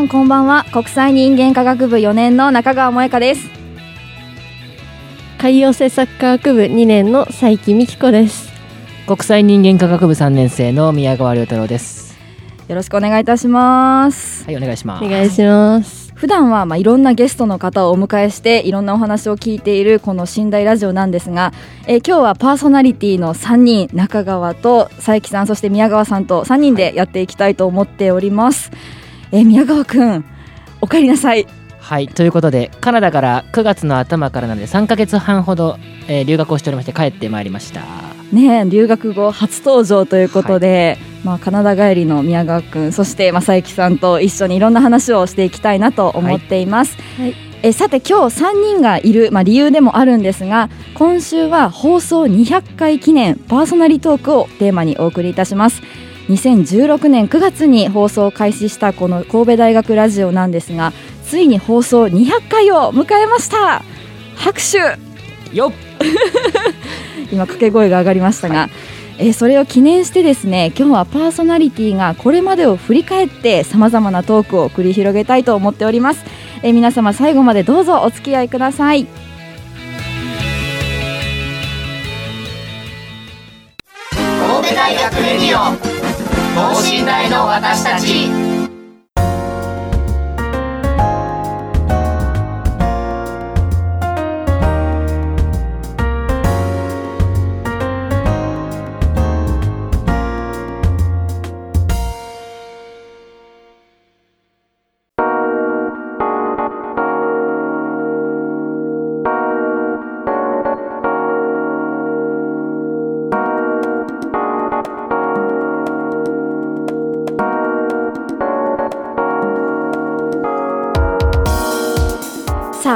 んこんばんは。国際人間科学部4年の中川萌香です。海洋政策科学部2年の佐伯美希子です。国際人間科学部3年生の宮川亮太郎です。よろしくお願いいたします。はいお願いします。お願いします。普段はまあいろんなゲストの方をお迎えしていろんなお話を聞いているこの寝台ラジオなんですが、えー今日はパーソナリティの3人中川と佐伯さんそして宮川さんと3人でやっていきたいと思っております、えー宮川くんお帰りなさい。はいということでカナダから9月の頭からなので3ヶ月半ほど、えー留学をしておりまして帰ってまいりました。ねえ留学後初登場ということで、まあ、カナダ帰りの宮川くんそして正幸さんと一緒にいろんな話をしていきたいなと思っています、はい。えさて今日3人がいる、まあ、理由でもあるんですが今週は放送200回記念パーソナリトークをテーマにお送りいたします2016年9月に放送を開始したこの神戸大学ラジオなんですがついに放送200回を迎えました。拍手。よっ。今掛け声が上がりましたが、えーそれを記念してですね今日はパーソナリティがこれまでを振り返ってさまざまなトークを繰り広げたいと思っております、えー皆様最後までどうぞお付き合いください。神戸大学レディオ等身大の私たち。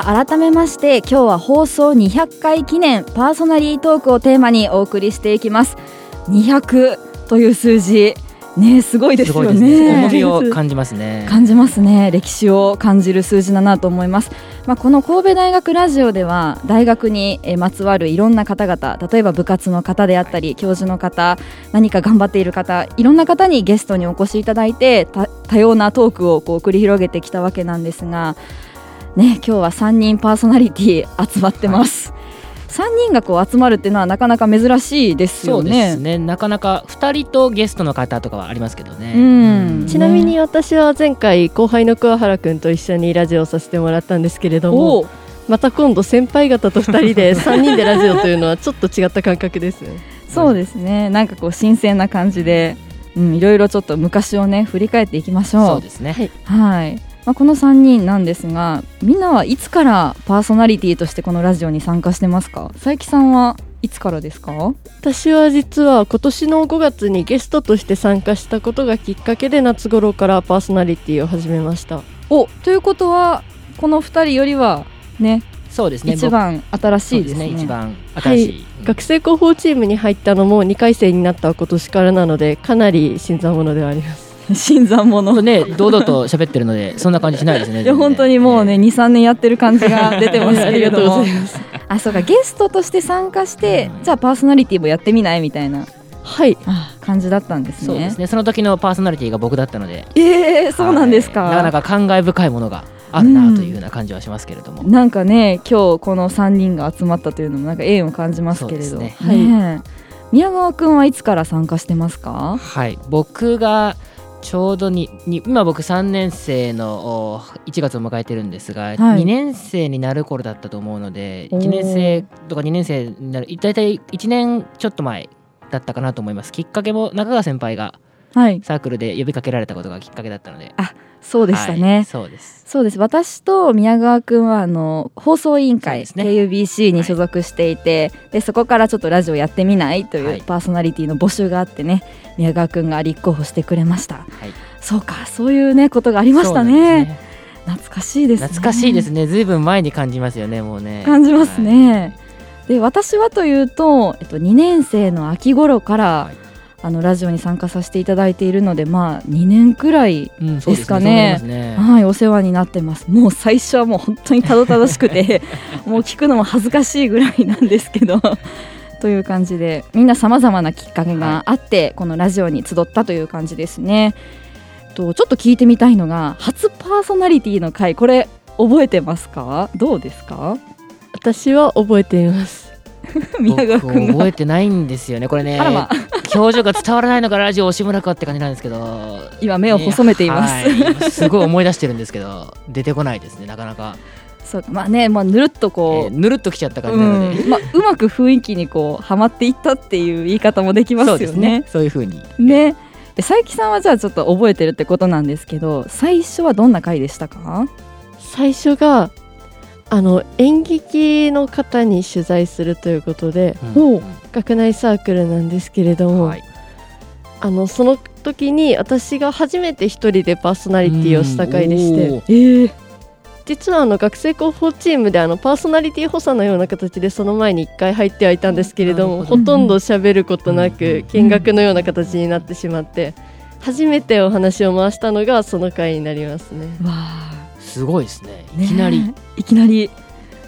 あ改めまして今日は放送200回記念パーソナリートークをテーマにお送りしていきます。200という数字。ねすごいですよね。ね。重みを感じますね。感じますね。歴史を感じる数字だなと思います、まあ、この神戸大学ラジオでは大学にえーまつわるいろんな方々例えば部活の方であったり教授の方何か頑張っている方いろんな方にゲストにお越しいただいてた多様なトークをこう繰り広げてきたわけなんですがね今日は3人パーソナリティ集まってます、3人がこう集まるっていうのはなかなか珍しいですそうでよねすね。なかなか2人とゲストの方とかはありますけどね、うん。ちなみに私は前回後輩の桑原くんと一緒にラジオをさせてもらったんですけれどおもうまた今度先輩方と2人で 3人でラジオというのはちょっと違った感覚ですね。そうですね。なんかこう新鮮な感じで、うん、いろいろちょっと昔をね振り返っていきましょう。そうですね、はい。はい、まあ、この3人なんですがみんなはいつからパーソナリティとしてこのラジオに参加してますか？佐伯さんはいつからですか？私は実は今年の5月にゲストとして参加したことがきっかけで夏頃からパーソナリティを始めました。おということはこの2人よりはねそうですね。一番新しいですね。そう一番新しい、学生広報チームに入ったのも2回生になった今年からなのでかなり新参者ではあります 新参者。ね堂々と喋ってるのでそんな感じしないですねいや本当にもうね23年やってる感じが 出てますけありがとうれどもございます。あそうかゲストとして参加してじゃあパーソナリティもやってみないみたいなはい。あ感じだったんですね。そうですねその時のパーソナリティが僕だったので。えー、そうなんですか、はい。なかなか感慨深いものがあるなというような感じはしますけれども、なんかね今日この3人が集まったというのもなんか縁を感じますけれど。そうですね。ねえ。宮川くんはいつから参加してますか？はい。僕がちょうどにに今僕3年生のお1月を迎えてるんですが、はい。2年生になる頃だったと思うのでおー。1年生とか2年生になる大体1年ちょっと前だったかなと思います。きっかけも中川先輩がはい。サークルで呼びかけられたことがきっかけだったので。そうでしたね、はいそうです。そうです。私と宮川くんはあの放送委員会、ね。KUBC に所属していて、でそこからちょっとラジオやってみないとはい。いうパーソナリティの募集があってね宮川くんが立候補してくれました。はい。そうかそういうねことがありましたね。なんです懐かしいですね。懐かしいですね。ずいぶん前に感じますよねもうね。感じますね、で私はというと、えっと、2年生の秋頃から、はいあのラジオに参加させていただいているのでまあ2年くらいうんですかねそうですねはい、お世話になってます。もう最初はもう本当にたどたどしくて、もう聞くのも恥ずかしいぐらいなんですけど。という感じで、みんなさまざまなきっかけがあって、このラジオに集ったという感じですね。と、ちょっと聞いてみたいのが、初パーソナリティの回、これ覚えてますか？どうですか？私は覚えています宮川くんが。僕覚えてないんですよねこれねあらま、表情が伝わらないのがラジオ押村かって感じなんですけど。今目を細めています。はい。すごい思い出してるんですけど。出てこないですねなかなか、そうか、まあね、まあぬるっとこう。えーぬるっときちゃった感じうなので、ん、まあ、うまく雰囲気にこうはまっていったっていう言い方もできますよそうね。そういう風に。ね。で佐伯さんはじゃあちょっと覚えてるってことなんですけど最初はどんな回でしたか？最初があの演劇の方に取材するということでほう。学内サークルなんですけれども、はい。あのその時に私が初めて一人でパーソナリティをした回でしてえー、実はあの学生広報チームであのパーソナリティ補佐のような形でその前に1回入ってはいたんですけれども、ほとんど喋ることなうん。く見学のような形になってしまって初めてお話を回したのがその回になりますね。わあすごいですね。ね。いきなり、いきなり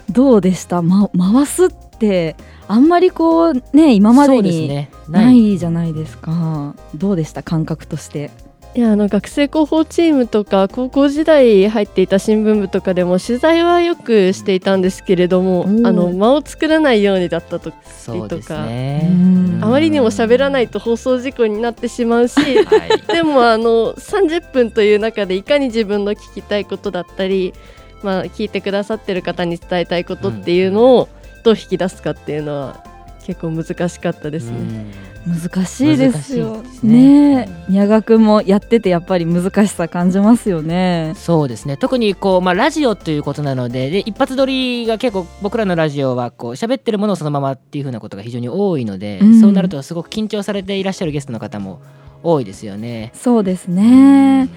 どうでした、ま、回すってあんまりこうね今までにないじゃないですか。どうでした？感覚としていやあの学生広報チームとか高校時代入っていた新聞部とかでも取材はよくしていたんですけれどもおーあの間を作らないようにだったとそうですうねん。あまりにも喋らないと放送事故になってしまうしはい。でもあの30分という中でいかに自分の聞きたいことだったり、まあ、聞いてくださってる方に伝えたいことっていうのをどう引き出すかっていうのは結構難しかったですね。難しいですよ。ね。ねえ。宮川くんもやっててやっぱり難しさ感じますよね。そうですね。特にこう、まあ、ラジオということなのでで一発撮りが結構僕らのラジオはこう喋ってるものをそのままっていう風なことが非常に多いので、うん。そうなるとすごく緊張されていらっしゃるゲストの方も多いですよね。そうですね。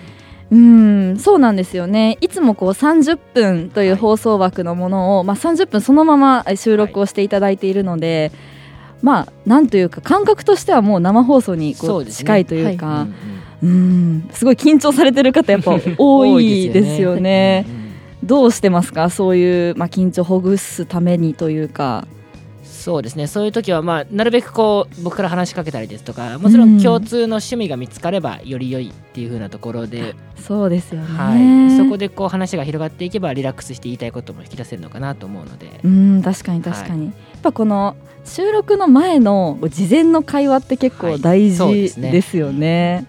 うんそうなんですよね。いつもこう30分という放送枠のものを、まあ、30分そのままえ収録をしていただいているので、まあなんというか感覚としてはもう生放送にこそう近いというかすごい緊張されてる方やっぱ 多いですよね。うんうんどうしてますか？そういう、まあ、緊張をほぐすためにというか。そうですね。そういう時はまあなるべくこう僕から話しかけたりですとかもちろん共通の趣味が見つかればより良いっていう風なところで、そうですよね、はい、そこでこう話が広がっていけばリラックスして言いたいことも引き出せるのかなと思うので、うん確かに確かに、やっぱこの収録の前の事前の会話って結構大事ですね。ですよね。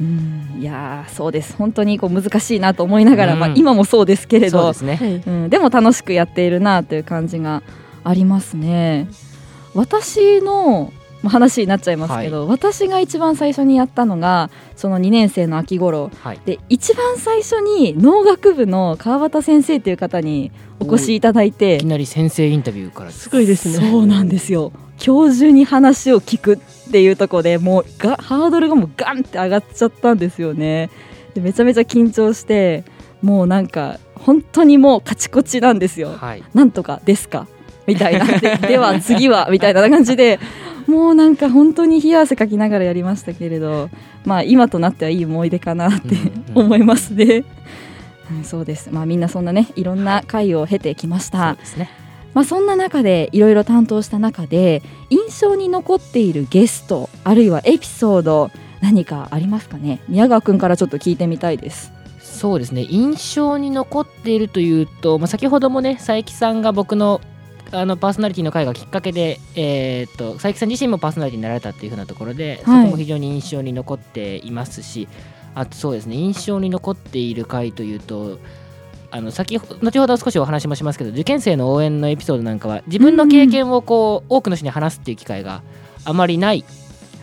うん。いやーそうです。本当にこう難しいなと思いながら、うん。まあ、今もそうですけれど。そうですね。はいうん、でも楽しくやっているなという感じがありますね。私のまあ話になっちゃいますけど、私が一番最初にやったのがその2年生の秋頃。はい、で一番最初に農学部の川端先生という方にお越しいただいていきなり先生インタビューからす。ごいですね。そうなんですよ。教授に話を聞くっていうところでもうがハードルがもうガンって上がっちゃったんですよね。でめちゃめちゃ緊張してもうなんか本当にもうカチコチなんですよ。はい、なんとかですか？みたいな。ででは次はみたいな感じでもうなんか本当に冷や汗かきながらやりましたけれどまあ今となってはいい思い出かなってうんうん思いますね、うんそうです。まあみんなそんなねいろんな回を経てきました、そうですね。まあ、そんな中でいろいろ担当した中で印象に残っているゲストあるいはエピソード何かありますかね？宮川くんからちょっと聞いてみたいです。そうですね。印象に残っているというと、まあ、先ほどもね佐伯さんが僕のあのパーソナリティの会がきっかけで、えー、と佐伯さん自身もパーソナリティになられたっていうふうなところで、はい。そこも非常に印象に残っていますしあとそうですね印象に残っている回というとあの先ほ後ほど少しお話もしますけど受験生の応援のエピソードなんかは自分の経験をこう、多くの人に話すっていう機会があまりない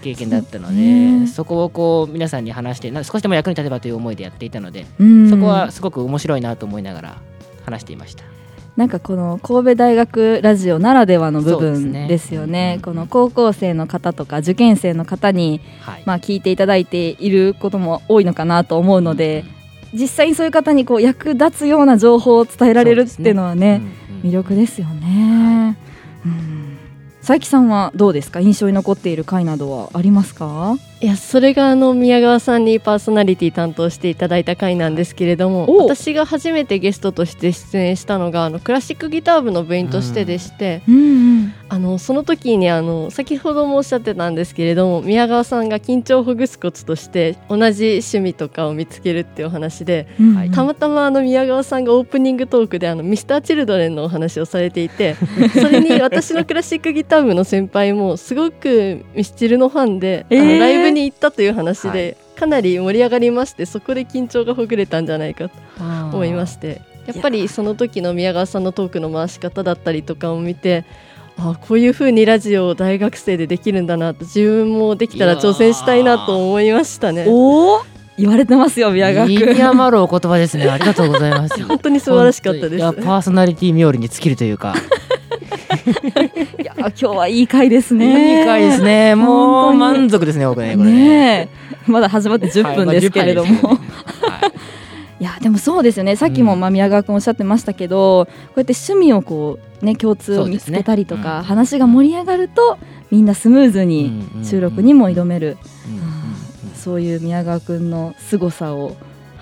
経験だったので、ねそこをこう皆さんに話してな少しでも役に立てばという思いでやっていたので、うん。そこはすごく面白いなと思いながら話していました。なんかこの神戸大学ラジオならではの部分ですよね。うんこの高校生の方とか受験生の方に、はい。まあ、聞いていただいていることも多いのかなと思うので、実際にそういう方にこう役立つような情報を伝えられるっていうのはね魅力ですよね。うん佐伯さんはどうですか？印象に残っている回などはありますか？いやそれがあの宮川さんにパーソナリティ担当していただいた回なんですけれどもお。私が初めてゲストとして出演したのがあのクラシックギター部の部員としてでして、うんうんあのその時にあの先ほどもおっしゃってたんですけれども宮川さんが緊張をほぐすコツとして同じ趣味とかを見つけるっていうお話で、うん。はいたまたまあの宮川さんがオープニングトークであのミスターチルドレンのお話をされていて それに私のクラシックギター部の先輩もすごくミスチルのファンで、えー。あのライブに行ったという話で、はかなり盛り上がりましてそこで緊張がほぐれたんじゃないかと思いましてやっぱりその時の宮川さんのトークの回し方だったりとかを見てあこういう風にラジオを大学生でできるんだなと自分もできたら挑戦したいなと思いましたね。おお言われてますよ宮川身君に余るお言葉ですね。ありがとうございます。本当に素晴らしかったです。いやパーソナリティ冥利に尽きるというか、いや今日はいい回ですね。いい回ですね。もう満足ですね、僕ね、これね。まだ始まって10分ですけれども、はいいいやでもそうですよね。さっきもうん。まあ宮川君おっしゃってましたけど、こうやって趣味をこうね共通を見つけたりとか、話が盛り上がるとみんなスムーズに収録にも挑める、そういう宮川君の凄さを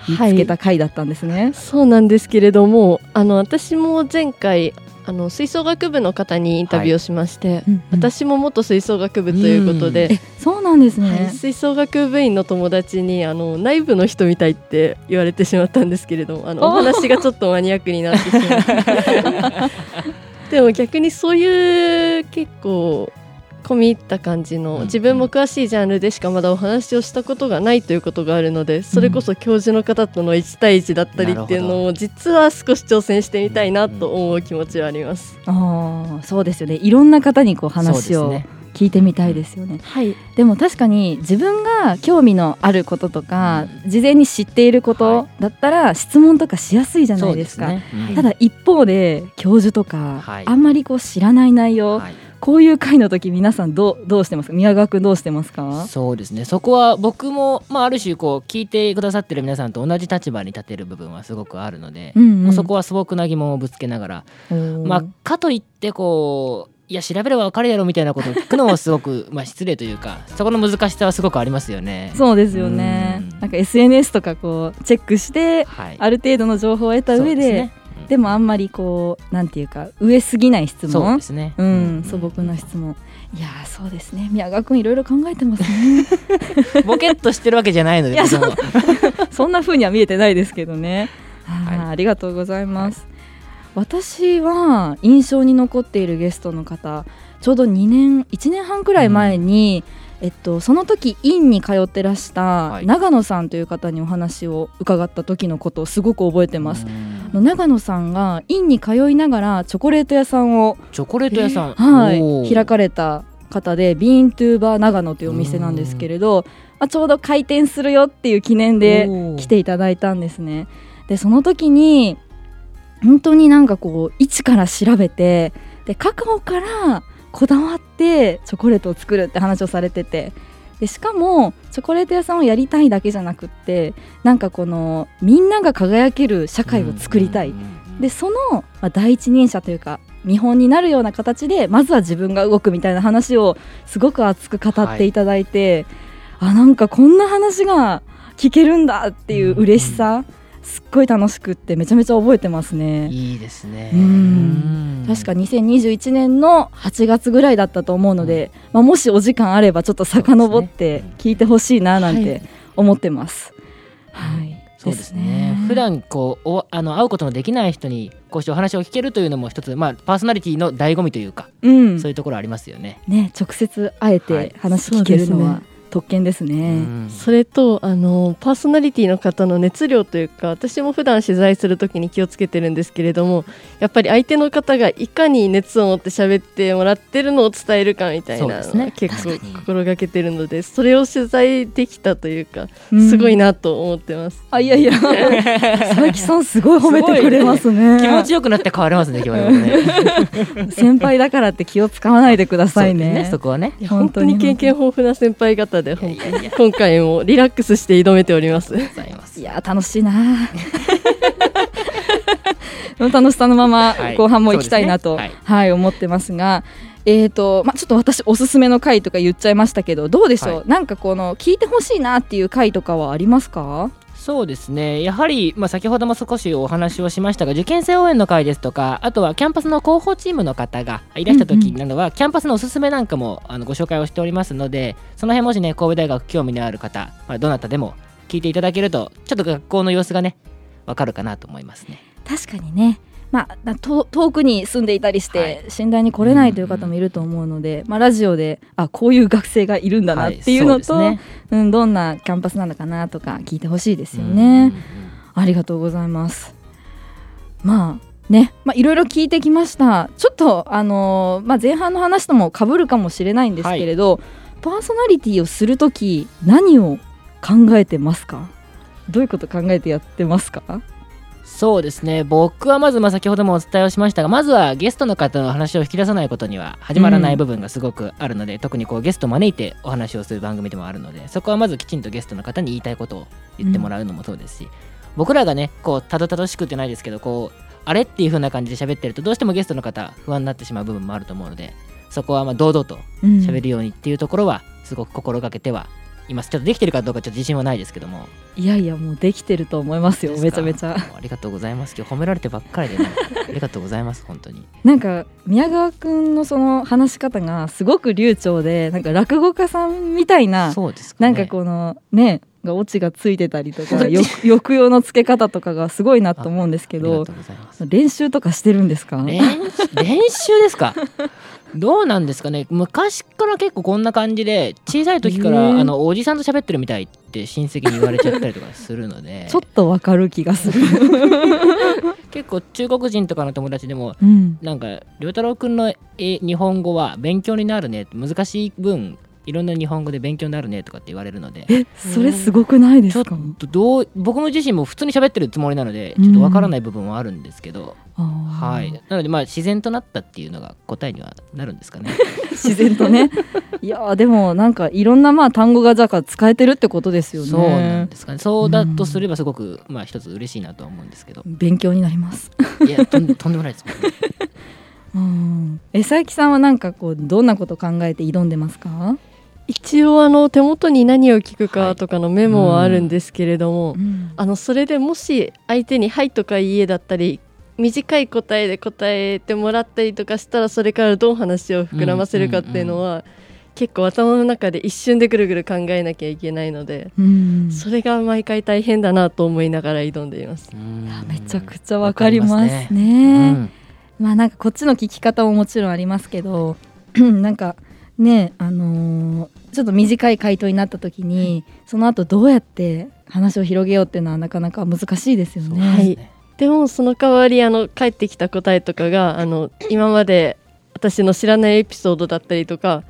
見はいつけた回だったんですね。そうなんですけれどもあの私も前回あの吹奏楽部の方にインタビューをしまして、うんうん。私も元吹奏楽部ということで、えそうなんですね。はい、吹奏楽部員の友達にあの内部の人みたいって言われてしまったんですけれどもあのおお話がちょっとマニアックになってしまって でも逆にそういう結構込み入った感じのうん自分も詳しいジャンルでしかまだお話をしたことがないということがあるのでそれこそ教授の方との1対1だったりっていうのを実は少し挑戦してみたいなと思う気持ちはあります。ああそうですよね。いろんな方にこう話を聞いてみたいですよね。はい、でも確かに自分が興味のあることとか、事前に知っていることだったら質問とかしやすいじゃないですか。そうですね。うん。ただ一方で教授とか、はい。あんまりこう知らない内容、はいこういう回の時皆さんどうどうしてますか？宮川君どうしてますか？そうですね。そこは僕も、まあ、ある種こう聞いてくださってる皆さんと同じ立場に立てる部分はすごくあるので、うんうん。もうそこは素朴な疑問をぶつけながら、まあ、かといってこういや調べれば分かるやろみたいなことを聞くのもすごくまあ失礼というかそこの難しさはすごくありますよね。そうですよね。うん。なんか SNS とかこうチェックしてはい、ある程度の情報を得た上でねうん。もあんまりこうなんていうか上すぎない質そう問ですね。うん、素朴な質問。いやーそうですね。宮川君いろいろ考えてますね。ボケっとしてるわけじゃないのでいや僕も。そんな風には見えてないですけどね。はい。ありがとうございます。私は印象に残っているゲストの方、ちょうど2年1年半くらい前に、えっとその時院に通ってらしたはい。長野さんという方にお話を伺った時のことをすごく覚えてます。うん。あの長野さんが院に通いながらチョコレート屋さんを、チョコレート屋さん、はい。開かれた方でビーントゥーバー長野というお店なんですけれど、まあ、ちょうど開店するよっていう記念で来ていただいたんですね。でその時に本当になんかこう一から調べてでカカオからこだわってチョコレートを作るって話をされてて。でしかもチョコレート屋さんをやりたいだけじゃなくってなんかこのみんなが輝ける社会を作りたい、うんうんうんでその、まあ、第一人者というか見本になるような形でまずは自分が動くみたいな話をすごく熱く語っていただいて、あなんかこんな話が聞けるんだっていう嬉しさ、すっごい楽しくってめちゃめちゃ覚えてますね。いいですね。うん。うん。確か2021年の8月ぐらいだったと思うので、まあ、もしお時間あればちょっと遡って聞いてほしいななんて思ってます。はい、そうですね。普段こうおあの会うことのできない人にこうしてお話を聞けるというのも一つ、まあ、パーソナリティの醍醐味というか、うん。そういうところありますよね。ね直接会えはい。て話聞けるのは、特権ですうね。んそれとあのパーソナリティの方の熱量というか私も普段取材するときに気をつけてるんですけれどもやっぱり相手の方がいかに熱を持って喋ってもらってるのを伝えるかみたいなのそうですねは結構心がけてるのでそれを取材できたというかうんすごいなと思ってます。あいやいや佐々木さんすごい褒めてくれますね。気持ちよくなって変わりますね今日はね 先輩だからって気を使わないでくださいそうですね。そこはねいや本当に本当に経験豊富な先輩方で本いやいやいや。今回もリラックスして挑めております。いやー楽しいな。ー楽しさのままはい。後半も行きたいなと、そうですね。はい。思ってますが。えーとまあ、ちょっと私おすすめの回とか言っちゃいましたけどどうでしょう、はい。なんかこの聞いてほしいなっていう回とかはありますか？そうですね。やはり、まあ、先ほども少しお話をしましたが受験生応援の会ですとかあとはキャンパスの広報チームの方がいらした時などは、キャンパスのおすすめなんかもあのご紹介をしておりますのでその辺もしね神戸大学興味のある方、まあ、どなたでも聞いていただけるとちょっと学校の様子がねわかるかなと思いますね。確かにね、まあ、遠くに住んでいたりして、はい信頼に来れないという方もいると思うので、まあ、ラジオであこういう学生がいるんだなっていうのと、はいそううん、どんなキャンパスなのかなとか聞いてほしいですよね。うんありがとうございます。まあね、まあいろいろ聞いてきました。ちょっとあのーまあ前半の話とも被るかもしれないんですけれど、パーソナリティをするとき何を考えてますか？どういうこと考えてやってますか？そうですね。僕はまずまあ先ほどもお伝えをしましたがまずはゲストの方の話を引き出さないことには始まらない部分がすごくあるので、特にこうゲストを招いてお話をする番組でもあるのでそこはまずきちんとゲストの方に言いたいことを言ってもらうのもそうですし、僕らがねこうたどたどしくってないですけどこうあれっていう風な感じで喋ってるとどうしてもゲストの方不安になってしまう部分もあると思うのでそこはま堂々と喋るようにっていうところはすごく心がけてはいます。ちょっとできてるかどうかちょっと自信はないですけども。いやいやもうできてると思いますよ。ですか？めちゃめちゃ。ありがとうございます。今日褒められてばっかりでねありがとうございます本当に。なんか宮川くんのその話し方がすごく流暢で、なんか落語家さんみたいな。そうですか、ね、なんかこのねがオチがついてたりとか よ抑揚のつけ方とかがすごいなと思うんですけど練習とかしてるんですか？練練習ですか？どうなんですかね。昔から結構こんな感じで小さい時から、あのおじさんと喋ってるみたいって親戚に言われちゃったりとかするので。ちょっとわかる気がする、結構中国人とかの友達でもうん、なんか良太郎くんのえ日本語は勉強になるね難しい分いろんな日本語で勉強になるねとかって言われるのでえそれすごくないでちょっすかとどう僕も自身も普通に喋ってるつもりなのでちょっとわからない部分はあるんですけど、あー。はい。なのでまあ自然となったっていうのが答えにはなるんですかね。自然とね。いやーでもなんかいろんなまあ単語がじゃあ使えてるってことですよね。そうなんですかね。そうだとすればすごくまあ一つ嬉しいなとは思うんですけど。勉強になります。いやとんとんでもないです。もんねうん。え佐伯さんはなんかこうどんなこと考えて挑んでますか、一応あの手元に何を聞くかとかのメモはあるんですけれども、あのそれでもし相手に「はい」とか「いいえ」だったり短い答えで答えてもらったりとかしたらそれからどう話を膨らませるかっていうのは、結構頭の中で一瞬でぐるぐる考えなきゃいけないので、うん。それが毎回大変だなと思いながら挑んでいます。うん。めちゃくちゃわかりますわかね。りうん。まあなんかこっちの聞き方ももちろんありますけど なんかねあのーちょっと短い回答になった時に、その後どうやって話を広げようっていうのはなかなか難しいですよね。はいでもその代わりあの返ってきた答えとかがあの今まで私の知らないエピソードだったりとか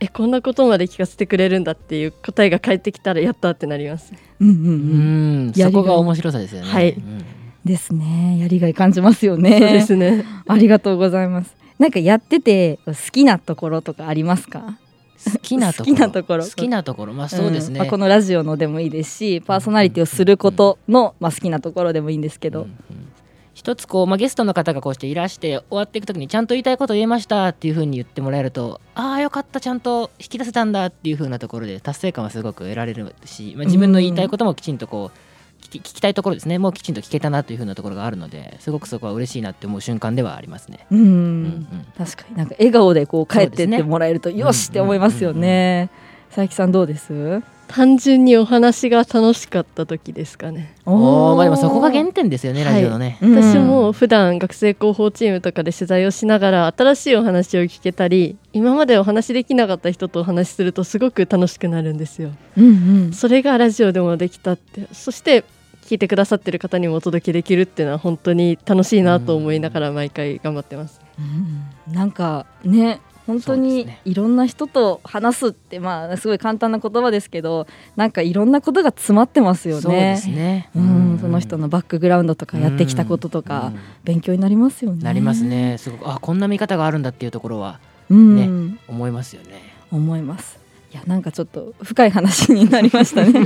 えこんなことまで聞かせてくれるんだっていう答えが返ってきたらやったってなります。うんうんう。うんんやりがいそこが面白さですよねはいうんですね。やりがい感じますよね。そうですね。ありがとうございます。なんかやってて好きなところとかありますか？好きなところ。好きなところ？好きなところ。まあそうですね、ん。まあ、このラジオのでもいいですし、パーソナリティをすることの、まあ、好きなところでもいいんですけど、うんうん。一つこう、まあ、ゲストの方がこうしていらして終わっていく時にちゃんと言いたいこと言えましたっていう風に言ってもらえるとああよかったちゃんと引き出せたんだっていう風なところで達成感はすごく得られるし、まあ、自分の言いたいこともきちんとこう聞き聞きたいところですね。もうきちんと聞けたなという風なところがあるのですごくそこは嬉しいなって思う瞬間ではありますね。うん、うんうん。確かに。なんか笑顔でこう帰ってってもらえるとよしって思いますよね。佐伯さんどうです？単純にお話が楽しかった時ですかね。おー。まあでもそこが原点ですよねラジオのね、うん。私も普段学生広報チームとかで取材をしながら新しいお話を聞けたり今までお話できなかった人とお話しするとすごく楽しくなるんですよ。うんうん。それがラジオでもできたって。そして聞いてくださってる方にもお届けできるっていうのは本当に楽しいなと思いながら毎回頑張ってますうんなんかね本当にねいろんな人と話すってまあすごい簡単な言葉ですけどなんかいろんなことが詰まってますよね。そうですねうん、その人のバックグラウンドとかやってきたこととかうん勉強になりますよね。なります。ねすごくあこんな見方があるんだっていうところはうん、思いますよね思います。いやなんかちょっと深い話になりましたね。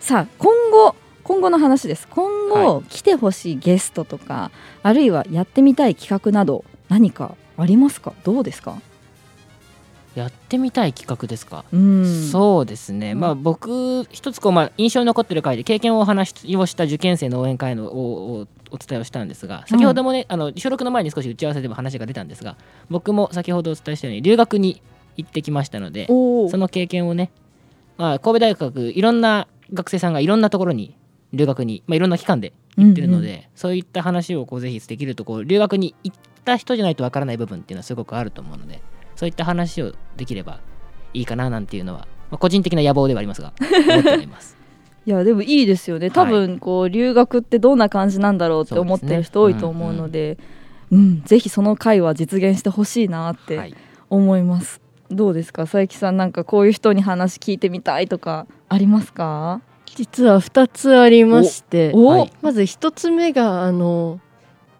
さあ今後今後の話です。今後、は来てほしいゲストとかあるいはやってみたい企画など何かありますか？どうですか？やってみたい企画ですか？うん。そうですね、うんまあ僕一つこう、まあ、印象に残ってる回で経験をお話をした受験生の応援会のををお伝えをしたんですが先ほどもね、あの収録の前に少し打ち合わせでも話が出たんですが僕も先ほどお伝えしたように留学に行ってきましたのでおその経験をね、まあ、神戸大学いろんな学生さんがいろんなところに留学に、まあ、いろんな期間で行ってるので、そういった話をこうぜひできるとこう留学に行った人じゃないとわからない部分っていうのはすごくあると思うのでそういった話をできればいいかななんていうのは、まあ、個人的な野望ではありますが 思っております。いやでもいいですよね。多分こう留学ってどんな感じなんだろうって思ってる人多いと思うのでうん。ぜひその回は実現してほしいなってはい、思います、どうですか？佐伯さんなんかこういう人に話聞いてみたいとかありますか？実は2つありましてまず1つ目があの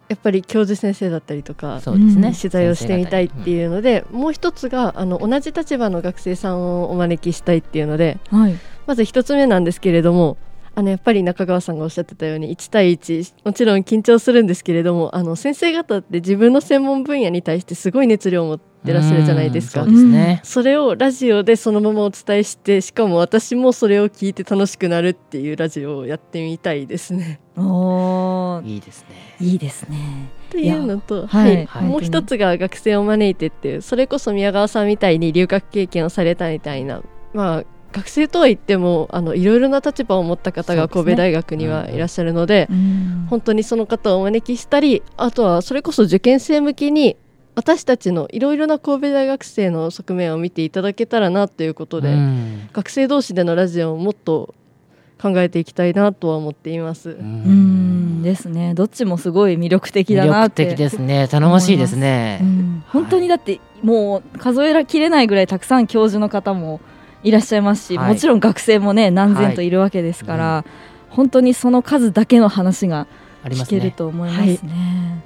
やっぱり教授先生だったりとかそうですね、うん取材をしてみたいってういうので、もう一つがあの同じ立場の学生さんをお招きしたいっていうのではい。まず一つ目なんですけれどもあのやっぱり中川さんがおっしゃってたように1対1もちろん緊張するんですけれどもあの先生方って自分の専門分野に対してすごい熱量を持ってらっしゃるじゃないですか。うんそうですね、それをラジオでそのままお伝えしてしかも私もそれを聞いて楽しくなるっていうラジオをやってみたいですね。おー。いいですね。いいですね。というのと、はい。はい。はいもう一つが学生を招いてっていうそれこそ宮川さんみたいに留学経験をされたみたいなまあ学生とは言ってもあのいろいろな立場を持った方が神戸大学にはいらっしゃるのでうん。本当にその方をお招きしたりあとはそれこそ受験生向きに私たちのいろいろな神戸大学生の側面を見ていただけたらなということで、うん。学生同士でのラジオをもっと考えていきたいなとは思っています。うん。ですね。どっちもすごい魅力的だなって。的ですね。頼もしいですね、うん。本当にだってもう数えきれないぐらいたくさん教授の方もいらっしゃいますし、はい。もちろん学生もね何千といるわけですから、は本当にその数だけの話が聞けるありますね。と思いますね。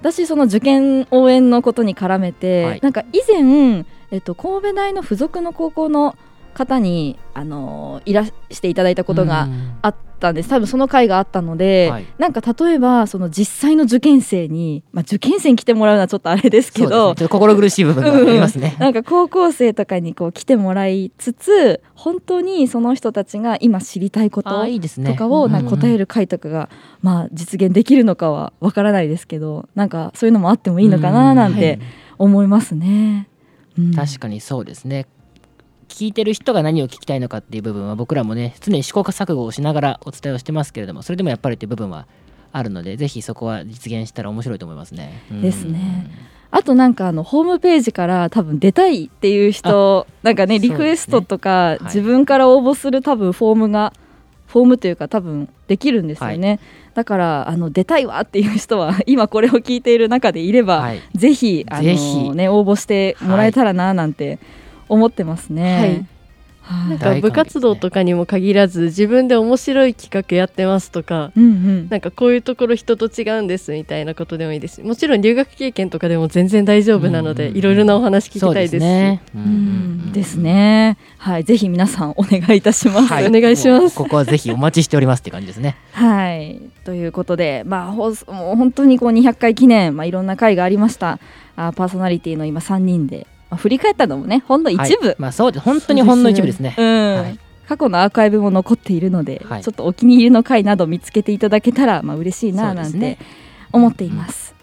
私その受験応援のことに絡めて、はい。なんか以前、えっと、神戸大の付属の高校の方に、あのいらしていただいたことがうん。あったんです。多分その回があったので、はい。なんか例えばその実際の受験生に、まあ、受験生に来てもらうのはちょっとあれですけどちょっと心苦しい部分がありますね、なんか高校生とかにこう来てもらいつつ本当にその人たちが今知りたいこととかをなんか答える回とかが、まあ、実現できるのかはわからないですけどなんかそういうのもあってもいいのかななんて思いますね。うん。確かにそうですね聞いてる人が何を聞きたいのかっていう部分は僕らもね常に試行錯誤をしながらお伝えをしてますけれどもそれでもやっぱりっていう部分はあるのでぜひそこは実現したら面白いと思いますね。うん。ですね。あとなんかあのホームページから多分出たいっていう人なんかねリクエストとか、い。自分から応募する多分フォームがフォームというか多分できるんですよね、だからあの出たいわっていう人は 今これを聞いている中でいれば、はい。ぜひあのね応募してもらえたらななんて思ってますね。はいなんか部活動とかにも限らず自分で面白い企画やってますとかうんうんなんかこういうところ人と違うんですみたいなことでもいいですしもちろん留学経験とかでも全然大丈夫なのでうんいろいろなお話聞きたいですしね。ううんです。ね。はい、ぜひ皆さんお願いいたします。はいお願いしますここはぜひお待ちしておりますって感じですね。はい、ということで、まあ、放送もう本当にこう200回記念、まあ、いろんな回がありました。あパーソナリティの今3人で、まあ、振り返ったのもね、ほんの一部、はい。まあそうです。本当にほんの一部ですね。うん。はい。過去のアーカイブも残っているので、はい。ちょっとお気に入りの回など見つけていただけたら、まあ嬉しいななんて思っています。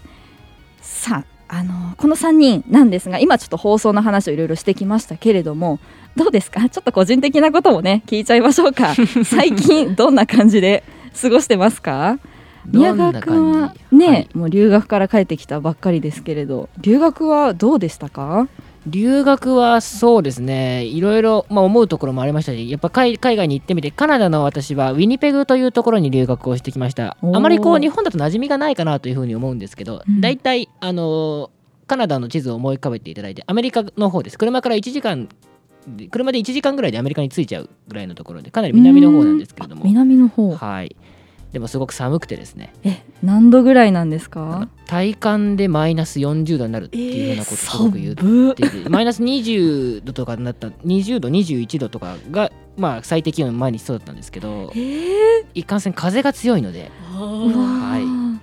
さああのこの3人なんですが今ちょっと放送の話をいろいろしてきましたけれどもどうですか？ちょっと個人的なこともね聞いちゃいましょうか。最近どんな感じで過ごしてますか？宮川君はね、はい。もう留学から帰ってきたばっかりですけれど留学はどうでしたか？留学はそうですね。いろいろ、まあ、思うところもありましたしやっぱ海海外に行ってみてカナダの私はウィニペグというところに留学をしてきました。あまりこう日本だと馴染みがないかなというふうに思うんですけど、うん。大体あのーカナダの地図を思い浮かべていただいてアメリカの方です。車から1時間で車で1時間ぐらいでアメリカに着いちゃうぐらいのところでかなり南の方なんですけれども。南の方。はいでもすごく寒くてですね。え何度ぐらいなんですか？体感でマイナス40度になるっていうようなことすごく言っっててマイナス20度とかになった20度21度とかがまあ最低気温前にそうだったんですけどえー？いかんせん風が強いので。はい。ー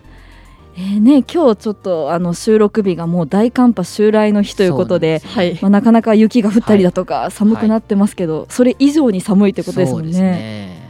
えーね今日ちょっとあの収録日がもう大寒波襲来の日ということでまあ、なかなか雪が降ったりだとか寒くなってますけど、それ以上に寒いってことですもんね。ね。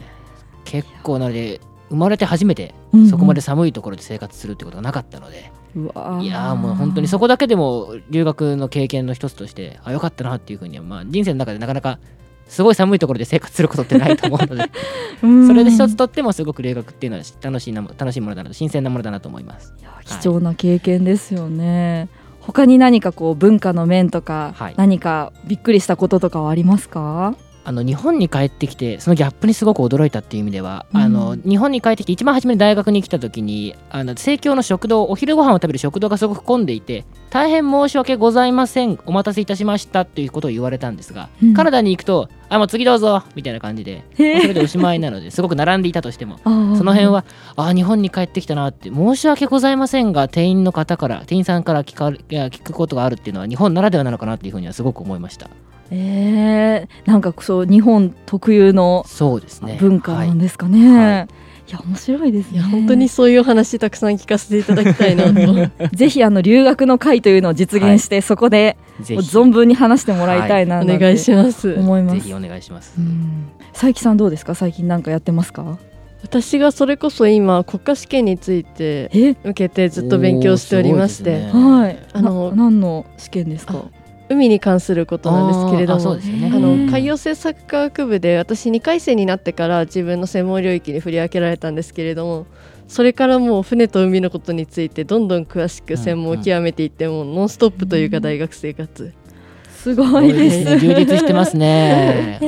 結構なので生まれて初めてうんうんそこまで寒いところで生活するってことがなかったので、うわーいやーもう本当にそこだけでも留学の経験の一つとしてあよかったなっていうふうには、まあ、人生の中でなかなかすごい寒いところで生活することってないと思うので うんそれで一つとってもすごく留学っていうのは楽しいなも楽しいものだなと新鮮なものだなと思います。貴重な経験ですよね。他に何かこう文化の面とか、はい何かびっくりしたこととかはありますか？あの日本に帰ってきてそのギャップにすごく驚いたっていう意味では、うん。あの日本に帰ってきて一番初めに大学に来た時にあの生協の食堂お昼ご飯を食べる食堂がすごく混んでいて大変申し訳ございませんお待たせいたしましたっていうことを言われたんですが、うん。カナダに行くとあもう次どうぞみたいな感じでそれでおしまいなのですごく並んでいたとしてもその辺はあ日本に帰ってきたなって申し訳ございませんが店員の方から店員さんから聞か聞くことがあるっていうのは日本ならではなのかなっていうふうにはすごく思いましたえー、なんかそう日本特有のそうですね。文化はいなんですかね。、はい。や面白いですね。本当にそういうお話たくさん聞かせていただきたいなと。ぜひあの留学の会というのを実現して、そこで存分に話してもらいたいななんてお願いします。思います。ぜひお願いします。うん。佐伯さんどうですか？最近なんかやってますか？私がそれこそ今国家試験についてえ？受けてずっと勉強しておりまして、ね。はい。あのな何の試験ですか？海に関することなんですけれどもあの海洋政策科学部で私2回生になってから自分の専門領域に振り分けられたんですけれどもそれからもう船と海のことについてどんどん詳しく専門を極めていってもノンストップというか大学生活。すごいですね。充実してますね。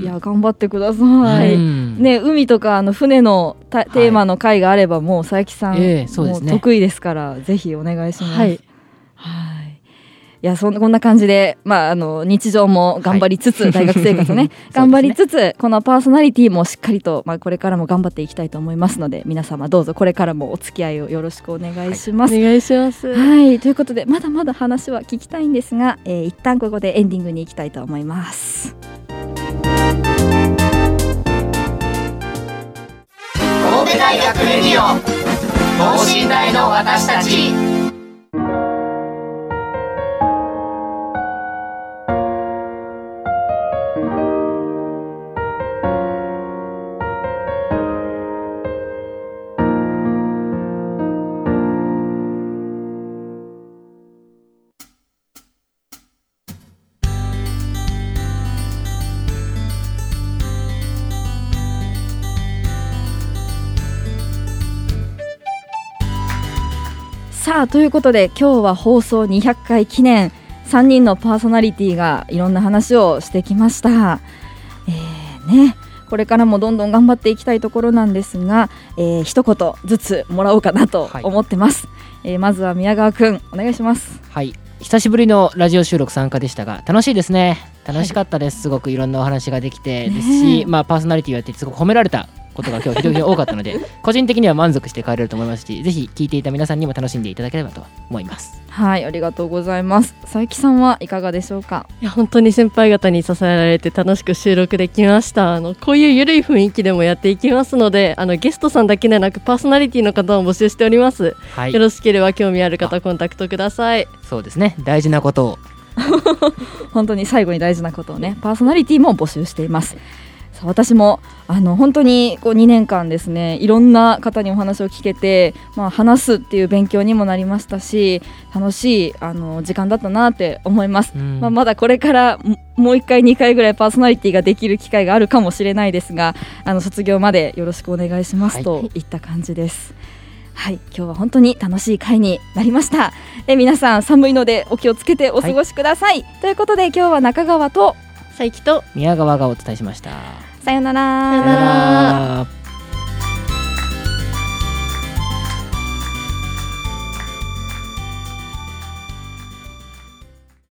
いや頑張ってください、うん。ね海とかあの船のたテーマの会があればもう佐伯さん、得意ですからぜひお願いしますいやそんこんな感じで、まあ、あの日常も頑張りつつ、はい。大学生活ね 頑張りつつ、このパーソナリティもしっかりと、まあ、これからも頑張っていきたいと思いますので皆様どうぞこれからもお付き合いをよろしくお願いします。お願いします。はい、ということでまだまだ話は聞きたいんですが、えー一旦ここでエンディングに行きたいと思います。神戸大学レディオ等身大の私たちさあということで今日は放送200回記念。3人のパーソナリティがいろんな話をしてきました。えーね。これからもどんどん頑張っていきたいところなんですが、えー、一言ずつもらおうかなとはい。思ってます、えーまずは宮川くんお願いします。はい。久しぶりのラジオ収録参加でしたが楽しいですね。楽しかったです、すごくいろんなお話ができてですねし、え。まあ、パーソナリティをやってすごく褒められたことが今日非常に多かったので 個人的には満足して帰れると思いますしぜひ聞いていた皆さんにも楽しんでいただければと思います。はいありがとうございます。佐伯さんはいかがでしょうか？いや本当に先輩方に支えられて楽しく収録できました。あのこういうゆるい雰囲気でもやっていきますのであのゲストさんだけでなくパーソナリティの方も募集しております、はい。よろしければ興味ある方コンタクトください。そうですね。大事なこと。を 本当に最後に大事なことをねパーソナリティも募集していますさあ私もあの本当にこう2年間ですねいろんな方にお話を聞けて、まあ、話すっていう勉強にもなりましたし楽しいあの時間だったなって思います、うんまあ、まだこれからももう1回2回ぐらいパーソナリティができる機会があるかもしれないですがあの卒業までよろしくお願いしますといった感じです。はい、今日は本当に楽しい回になりました。え皆さん寒いのでお気をつけてお過ごしください。ということで今日は中川と佐伯と宮川がお伝えしました。さよ。ならさよなら